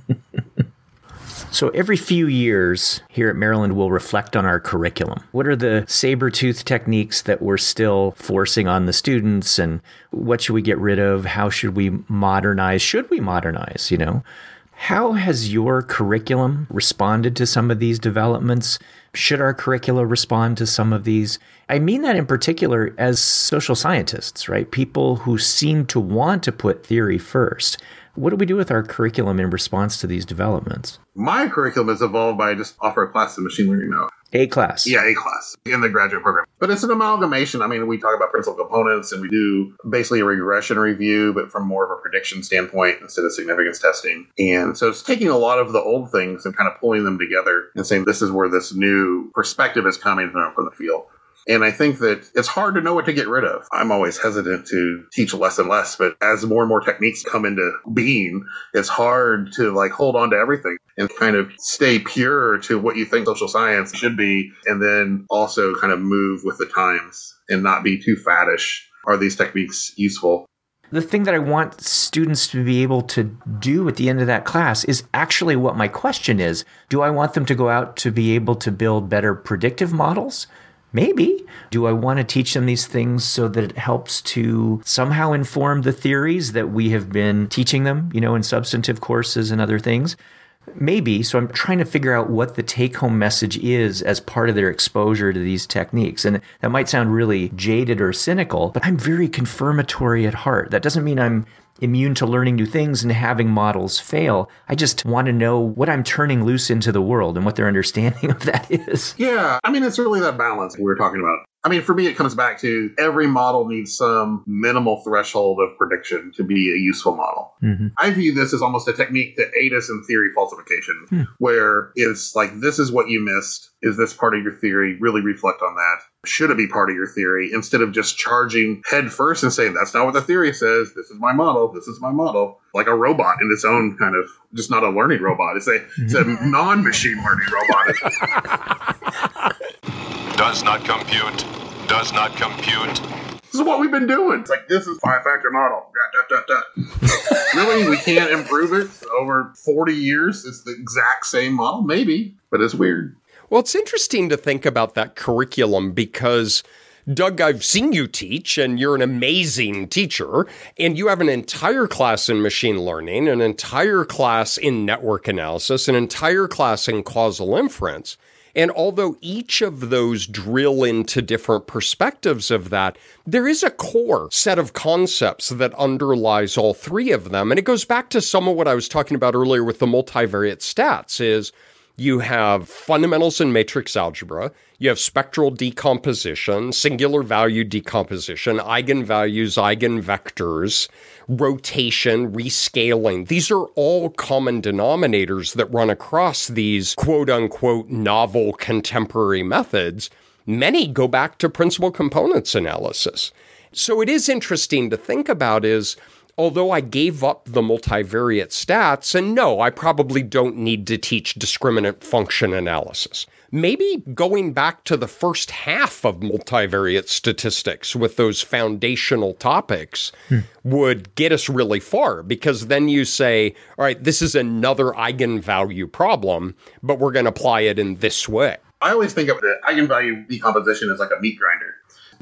So every few years here at Maryland, we'll reflect on our curriculum. What are the saber tooth techniques that we're still forcing on the students, and what should we get rid of? How should we modernize? Should we modernize? You know, how has your curriculum responded to some of these developments? Should our curricula respond to some of these? I mean that in particular as social scientists, right? People who seem to want to put theory first. What do we do with our curriculum in response to these developments? My curriculum has evolved by just offer a class of machine learning now. A class. Yeah, A class in the graduate program. But it's an amalgamation. I mean, we talk about principal components and we do basically a regression review, but from more of a prediction standpoint instead of significance testing. And so it's taking a lot of the old things and kind of pulling them together and saying this is where this new perspective is coming from from the field. And I think that it's hard to know what to get rid of. I'm always hesitant to teach less and less, but as more and more techniques come into being, it's hard to like hold on to everything and kind of stay pure to what you think social science should be. And then also kind of move with the times and not be too faddish. Are these techniques useful? the thing that I want students to be able to do at the end of that class is actually what my question is. Do I want them to go out to be able to build better predictive models? Maybe. Do I want to teach them these things so that it helps to somehow inform the theories that we have been teaching them, you know, in substantive courses and other things? Maybe. So I'm trying to figure out what the take home message is as part of their exposure to these techniques. And that might sound really jaded or cynical, but I'm very confirmatory at heart. That doesn't mean I'm immune to learning new things and having models fail. I just want to know what I'm turning loose into the world and what their understanding of that is. Yeah. I mean, it's really that balance we were talking about. I mean, for me, it comes back to every model needs some minimal threshold of prediction to be a useful model. Mm-hmm. I view this as almost a technique to aid us in theory falsification, Hmm. where it's like, this is what you missed. Is this part of your theory? Really reflect on that. Should it be part of your theory? Instead of just charging head first and saying, that's not what the theory says. This is my model. This is my model. Like a robot in its own kind of, just not a learning robot. It's a, it's a non machine learning robot. Does not compute. Does not compute. This is what we've been doing. It's like this is five factor model. Really, we can't improve it over forty years. It's the exact same model, maybe, but it's weird. Well, it's interesting to think about that curriculum because. Doug, I've seen you teach, and you're an amazing teacher. And you have an entire class in machine learning, an entire class in network analysis, an entire class in causal inference. And although each of those drill into different perspectives of that, there is a core set of concepts that underlies all three of them. And it goes back to some of what I was talking about earlier with the multivariate stats is you have fundamentals in matrix algebra, you have spectral decomposition, singular value decomposition, eigenvalues, eigenvectors, rotation, rescaling. These are all common denominators that run across these quote unquote novel contemporary methods. Many go back to principal components analysis. So it is interesting to think about is although I gave up the multivariate stats, and no, I probably don't need to teach discriminant function analysis. Maybe going back to the first half of multivariate statistics with those foundational topics hmm. would get us really far because then you say, all right, this is another eigenvalue problem, but we're going to apply it in this way. I always think of the eigenvalue decomposition as like a meat grinder.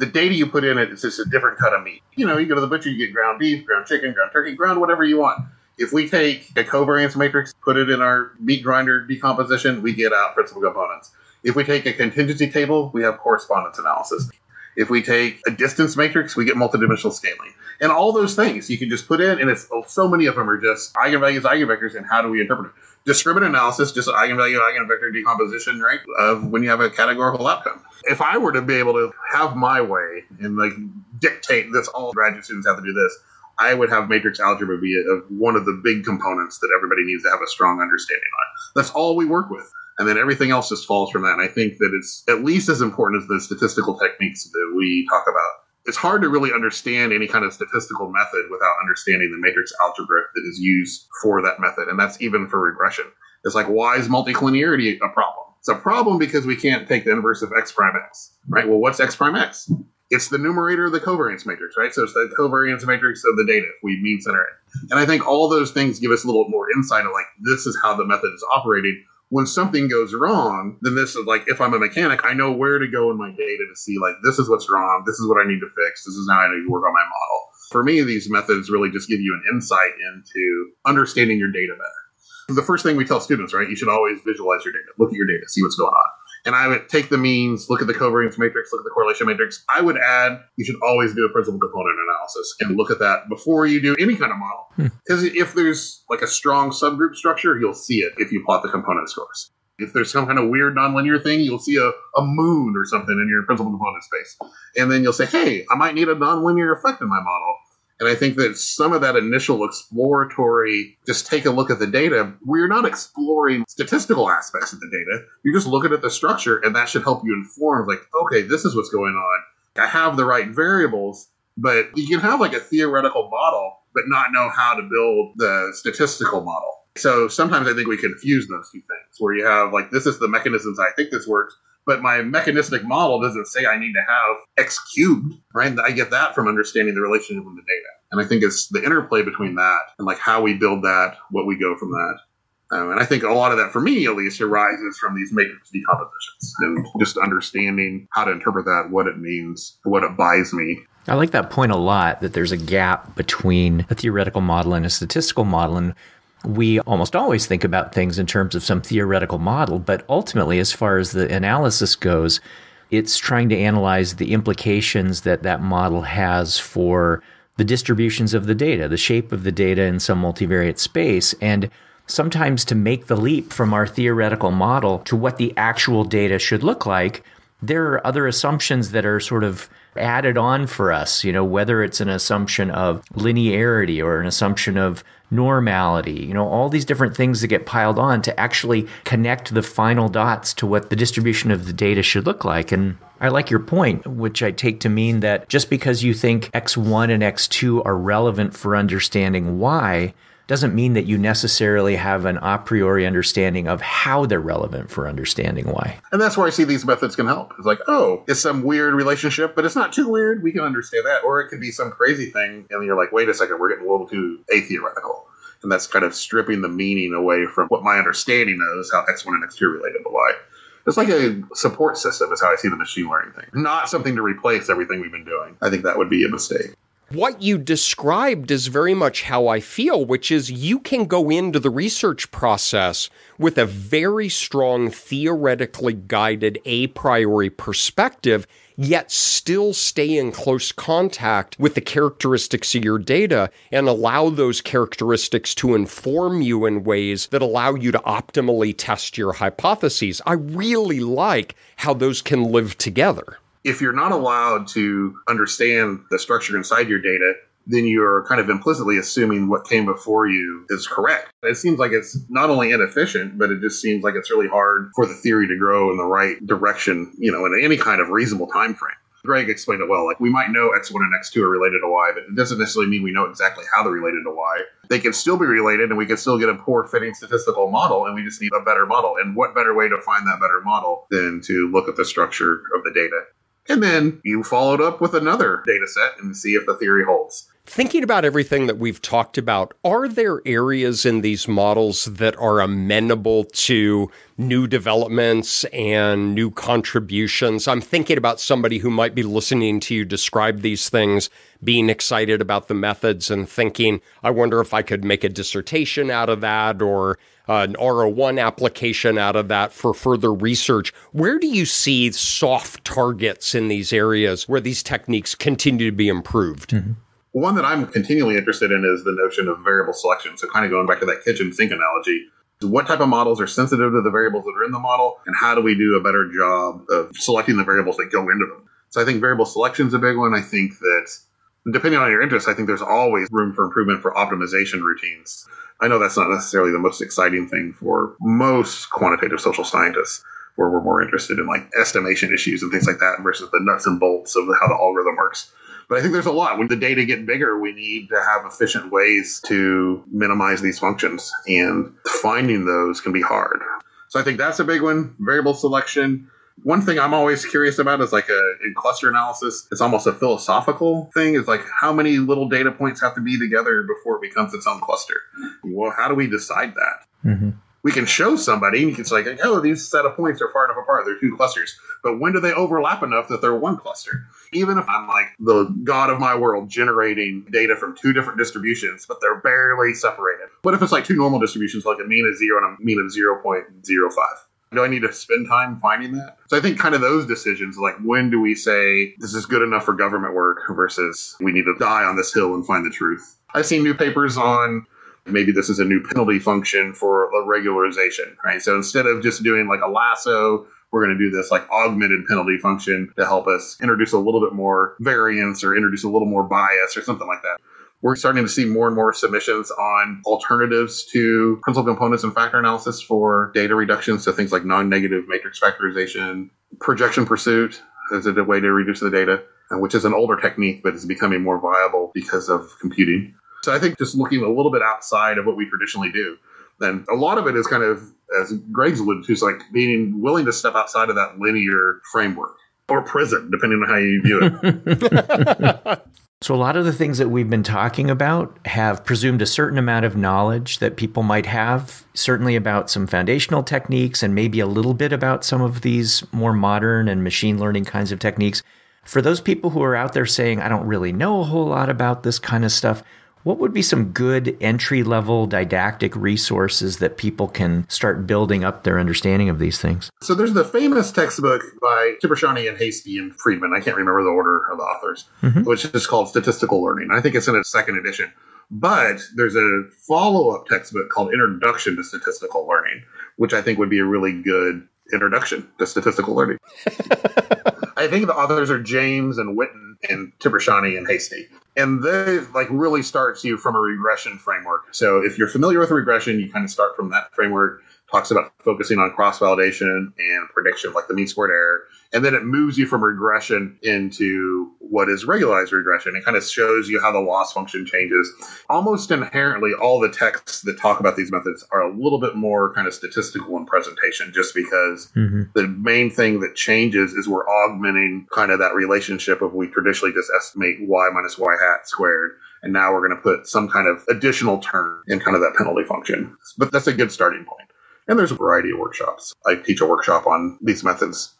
The data you put in it is just a different cut of meat. You know, you go to the butcher, you get ground beef, ground chicken, ground turkey, ground whatever you want. If we take a covariance matrix, put it in our meat grinder decomposition, we get out principal components. If we take a contingency table, we have correspondence analysis. If we take a distance matrix, we get multidimensional scaling. And all those things you can just put in, and it's oh, so many of them are just eigenvalues, eigenvectors, and how do we interpret it? Discriminant analysis, just eigenvalue, eigenvector decomposition, right? Of when you have a categorical outcome. If I were to be able to have my way and like dictate this, all graduate students have to do this, I would have matrix algebra be a, one of the big components that everybody needs to have a strong understanding on. That's all we work with. And then everything else just falls from that. And I think that it's at least as important as the statistical techniques that we talk about. It's hard to really understand any kind of statistical method without understanding the matrix algebra that is used for that method. And that's even for regression. It's like, why is multicollinearity a problem? It's a problem because we can't take the inverse of x prime x, right? Well, what's x prime x? It's the numerator of the covariance matrix, right? So it's the covariance matrix of the data if we mean center it. And I think all those things give us a little more insight of like, this is how the method is operating. When something goes wrong, then this is like, if I'm a mechanic, I know where to go in my data to see like, this is what's wrong. This is what I need to fix. This is how I need to work on my model. For me, these methods really just give you an insight into understanding your data better. The first thing we tell students, right? You should always visualize your data. Look at your data, see what's going on. And I would take the means, look at the covariance matrix, look at the correlation matrix. I would add, you should always do a principal component analysis and look at that before you do any kind of model. Hmm. Because if there's like a strong subgroup structure, you'll see it if you plot the component scores. If there's some kind of weird nonlinear thing, you'll see a, a moon or something in your principal component space. And then you'll say, hey, I might need a nonlinear effect in my model. And I think that some of that initial exploratory, just take a look at the data, we're not exploring statistical aspects of the data. You're just looking at the structure, and that should help you inform, like, okay, this is what's going on. I have the right variables, but you can have like a theoretical model, but not know how to build the statistical model. So sometimes I think we confuse those two things, where you have like, this is the mechanisms I think this works, but my mechanistic model doesn't say I need to have x cubed, right? I get that from understanding the relationship with the data. And I think it's the interplay between that and like how we build that, what we go from that. Um, and I think a lot of that, for me at least, arises from these matrix decompositions and just understanding how to interpret that, what it means, what it buys me. I like that point a lot that there's a gap between a theoretical model and a statistical model. And we almost always think about things in terms of some theoretical model, but ultimately, as far as the analysis goes, it's trying to analyze the implications that that model has for the distributions of the data, the shape of the data in some multivariate space. And sometimes to make the leap from our theoretical model to what the actual data should look like, there are other assumptions that are sort of added on for us, you know, whether it's an assumption of linearity or an assumption of normality, you know, all these different things that get piled on to actually connect the final dots to what the distribution of the data should look like. And I like your point, which I take to mean that just because you think X1 and X2 are relevant for understanding Y, doesn't mean that you necessarily have an a priori understanding of how they're relevant for understanding why. And that's where I see these methods can help. It's like, oh, it's some weird relationship, but it's not too weird. We can understand that. Or it could be some crazy thing, and you're like, wait a second, we're getting a little too atheoretical. And that's kind of stripping the meaning away from what my understanding is, how X1 and X2 are related to Y. It's like a support system, is how I see the machine learning thing. Not something to replace everything we've been doing. I think that would be a mistake. What you described is very much how I feel, which is you can go into the research process with a very strong theoretically guided a priori perspective, yet still stay in close contact with the characteristics of your data and allow those characteristics to inform you in ways that allow you to optimally test your hypotheses. I really like how those can live together if you're not allowed to understand the structure inside your data, then you're kind of implicitly assuming what came before you is correct. It seems like it's not only inefficient, but it just seems like it's really hard for the theory to grow in the right direction, you know, in any kind of reasonable time frame. Greg explained it well. Like we might know X1 and X2 are related to Y, but it doesn't necessarily mean we know exactly how they're related to Y. They can still be related and we can still get a poor fitting statistical model and we just need a better model. And what better way to find that better model than to look at the structure of the data? And then you followed up with another data set and see if the theory holds. Thinking about everything that we've talked about, are there areas in these models that are amenable to new developments and new contributions? I'm thinking about somebody who might be listening to you describe these things, being excited about the methods and thinking, I wonder if I could make a dissertation out of that or an R01 application out of that for further research. Where do you see soft targets in these areas where these techniques continue to be improved? Mm-hmm. One that I'm continually interested in is the notion of variable selection. So, kind of going back to that kitchen sink analogy, what type of models are sensitive to the variables that are in the model, and how do we do a better job of selecting the variables that go into them? So, I think variable selection is a big one. I think that depending on your interest, I think there's always room for improvement for optimization routines. I know that's not necessarily the most exciting thing for most quantitative social scientists, where we're more interested in like estimation issues and things like that versus the nuts and bolts of how the algorithm works. But I think there's a lot. When the data get bigger, we need to have efficient ways to minimize these functions, and finding those can be hard. So I think that's a big one. Variable selection. One thing I'm always curious about is like a in cluster analysis, it's almost a philosophical thing. Is like how many little data points have to be together before it becomes its own cluster. Well, how do we decide that? Mm-hmm we can show somebody and it's like, oh, these set of points are far enough apart. They're two clusters. But when do they overlap enough that they're one cluster? Even if I'm like the god of my world generating data from two different distributions, but they're barely separated. What if it's like two normal distributions, like a mean of zero and a mean of 0.05? Do I need to spend time finding that? So I think kind of those decisions, like when do we say this is good enough for government work versus we need to die on this hill and find the truth? I've seen new papers on maybe this is a new penalty function for a regularization, right? So instead of just doing like a lasso, we're going to do this like augmented penalty function to help us introduce a little bit more variance or introduce a little more bias or something like that. We're starting to see more and more submissions on alternatives to principal components and factor analysis for data reduction. So things like non negative matrix factorization, projection pursuit as a way to reduce the data, uh, which is an older technique, but is becoming more viable because of computing. So I think just looking a little bit outside of what we traditionally do. And a lot of it is kind of, as Greg's alluded to, is like being willing to step outside of that linear framework or prison, depending on how you view it. so, a lot of the things that we've been talking about have presumed a certain amount of knowledge that people might have, certainly about some foundational techniques and maybe a little bit about some of these more modern and machine learning kinds of techniques. For those people who are out there saying, I don't really know a whole lot about this kind of stuff, what would be some good entry level didactic resources that people can start building up their understanding of these things? So there's the famous textbook by Tibshirani and Hastie and Friedman. I can't remember the order of the authors, mm-hmm. which is called Statistical Learning. I think it's in its second edition. But there's a follow up textbook called Introduction to Statistical Learning, which I think would be a really good introduction to statistical learning. I think the authors are James and Witten and Tibshirani and Hastie and they like really starts you from a regression framework. So if you're familiar with regression, you kind of start from that framework. Talks about focusing on cross validation and prediction, like the mean squared error, and then it moves you from regression into what is regularized regression. It kind of shows you how the loss function changes. Almost inherently, all the texts that talk about these methods are a little bit more kind of statistical in presentation, just because mm-hmm. the main thing that changes is we're augmenting kind of that relationship of we traditionally just estimate y minus y hat squared. And now we're going to put some kind of additional term in kind of that penalty function. But that's a good starting point. And there's a variety of workshops. I teach a workshop on these methods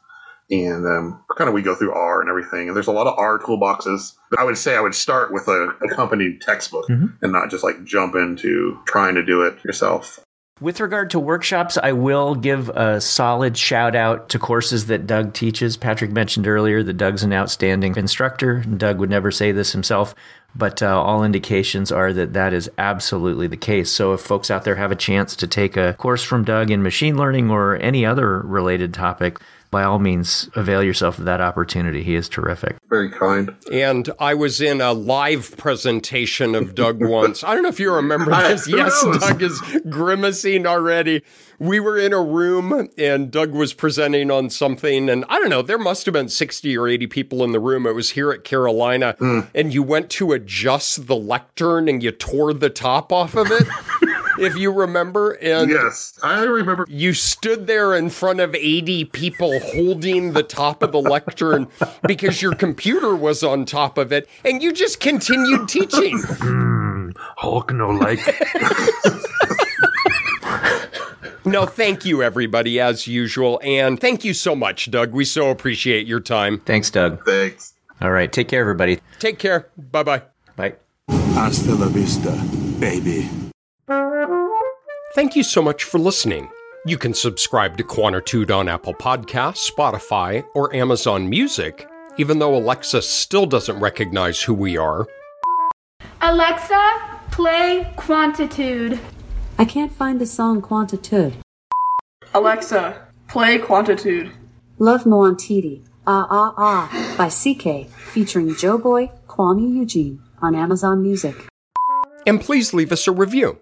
and um, kind of we go through R and everything. And there's a lot of R toolboxes. But I would say I would start with a accompanied textbook mm-hmm. and not just like jump into trying to do it yourself. With regard to workshops, I will give a solid shout out to courses that Doug teaches. Patrick mentioned earlier that Doug's an outstanding instructor. Doug would never say this himself, but uh, all indications are that that is absolutely the case. So if folks out there have a chance to take a course from Doug in machine learning or any other related topic, by all means, avail yourself of that opportunity. He is terrific. Very kind. And I was in a live presentation of Doug once. I don't know if you remember this. Yes. Doug is grimacing already. We were in a room and Doug was presenting on something. And I don't know, there must have been 60 or 80 people in the room. It was here at Carolina. Hmm. And you went to adjust the lectern and you tore the top off of it. if you remember. And yes, I remember. You stood there in front of 80 people holding the top of the lectern because your computer was on top of it, and you just continued teaching. Hmm, Hulk no like. No, thank you, everybody, as usual. And thank you so much, Doug. We so appreciate your time. Thanks, Doug. Thanks. All right. Take care, everybody. Take care. Bye bye. Bye. Hasta la vista, baby. Thank you so much for listening. You can subscribe to Quantitude on Apple Podcasts, Spotify, or Amazon Music, even though Alexa still doesn't recognize who we are. Alexa, play Quantitude. I can't find the song Quantitude. Alexa, play Quantitude. Love Nwantiti, Ah Ah Ah by CKay, featuring Joe Boy, Kuami Eugene on Amazon Music. And please leave us a review.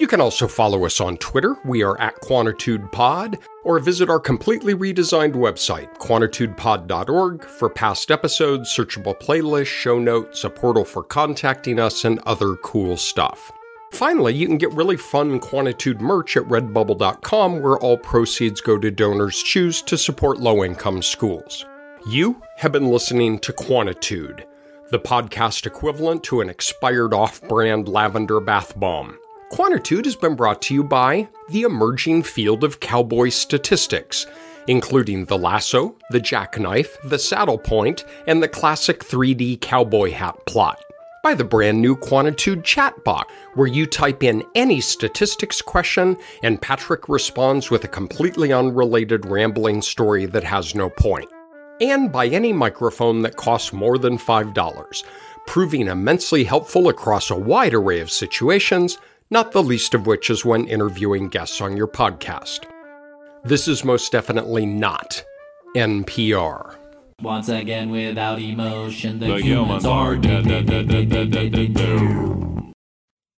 You can also follow us on Twitter. We are at QuantitudePod, or visit our completely redesigned website, quantitudepod.org, for past episodes, searchable playlists, show notes, a portal for contacting us, and other cool stuff. Finally, you can get really fun Quantitude merch at redbubble.com, where all proceeds go to DonorsChoose to support low income schools. You have been listening to Quantitude, the podcast equivalent to an expired off brand lavender bath bomb. Quantitude has been brought to you by the emerging field of cowboy statistics, including the lasso, the jackknife, the saddle point, and the classic 3D cowboy hat plot. By the brand new Quantitude chatbot, where you type in any statistics question and Patrick responds with a completely unrelated rambling story that has no point. And by any microphone that costs more than $5, proving immensely helpful across a wide array of situations, not the least of which is when interviewing guests on your podcast. This is most definitely not NPR. Once again, without emotion, the, The humans humans are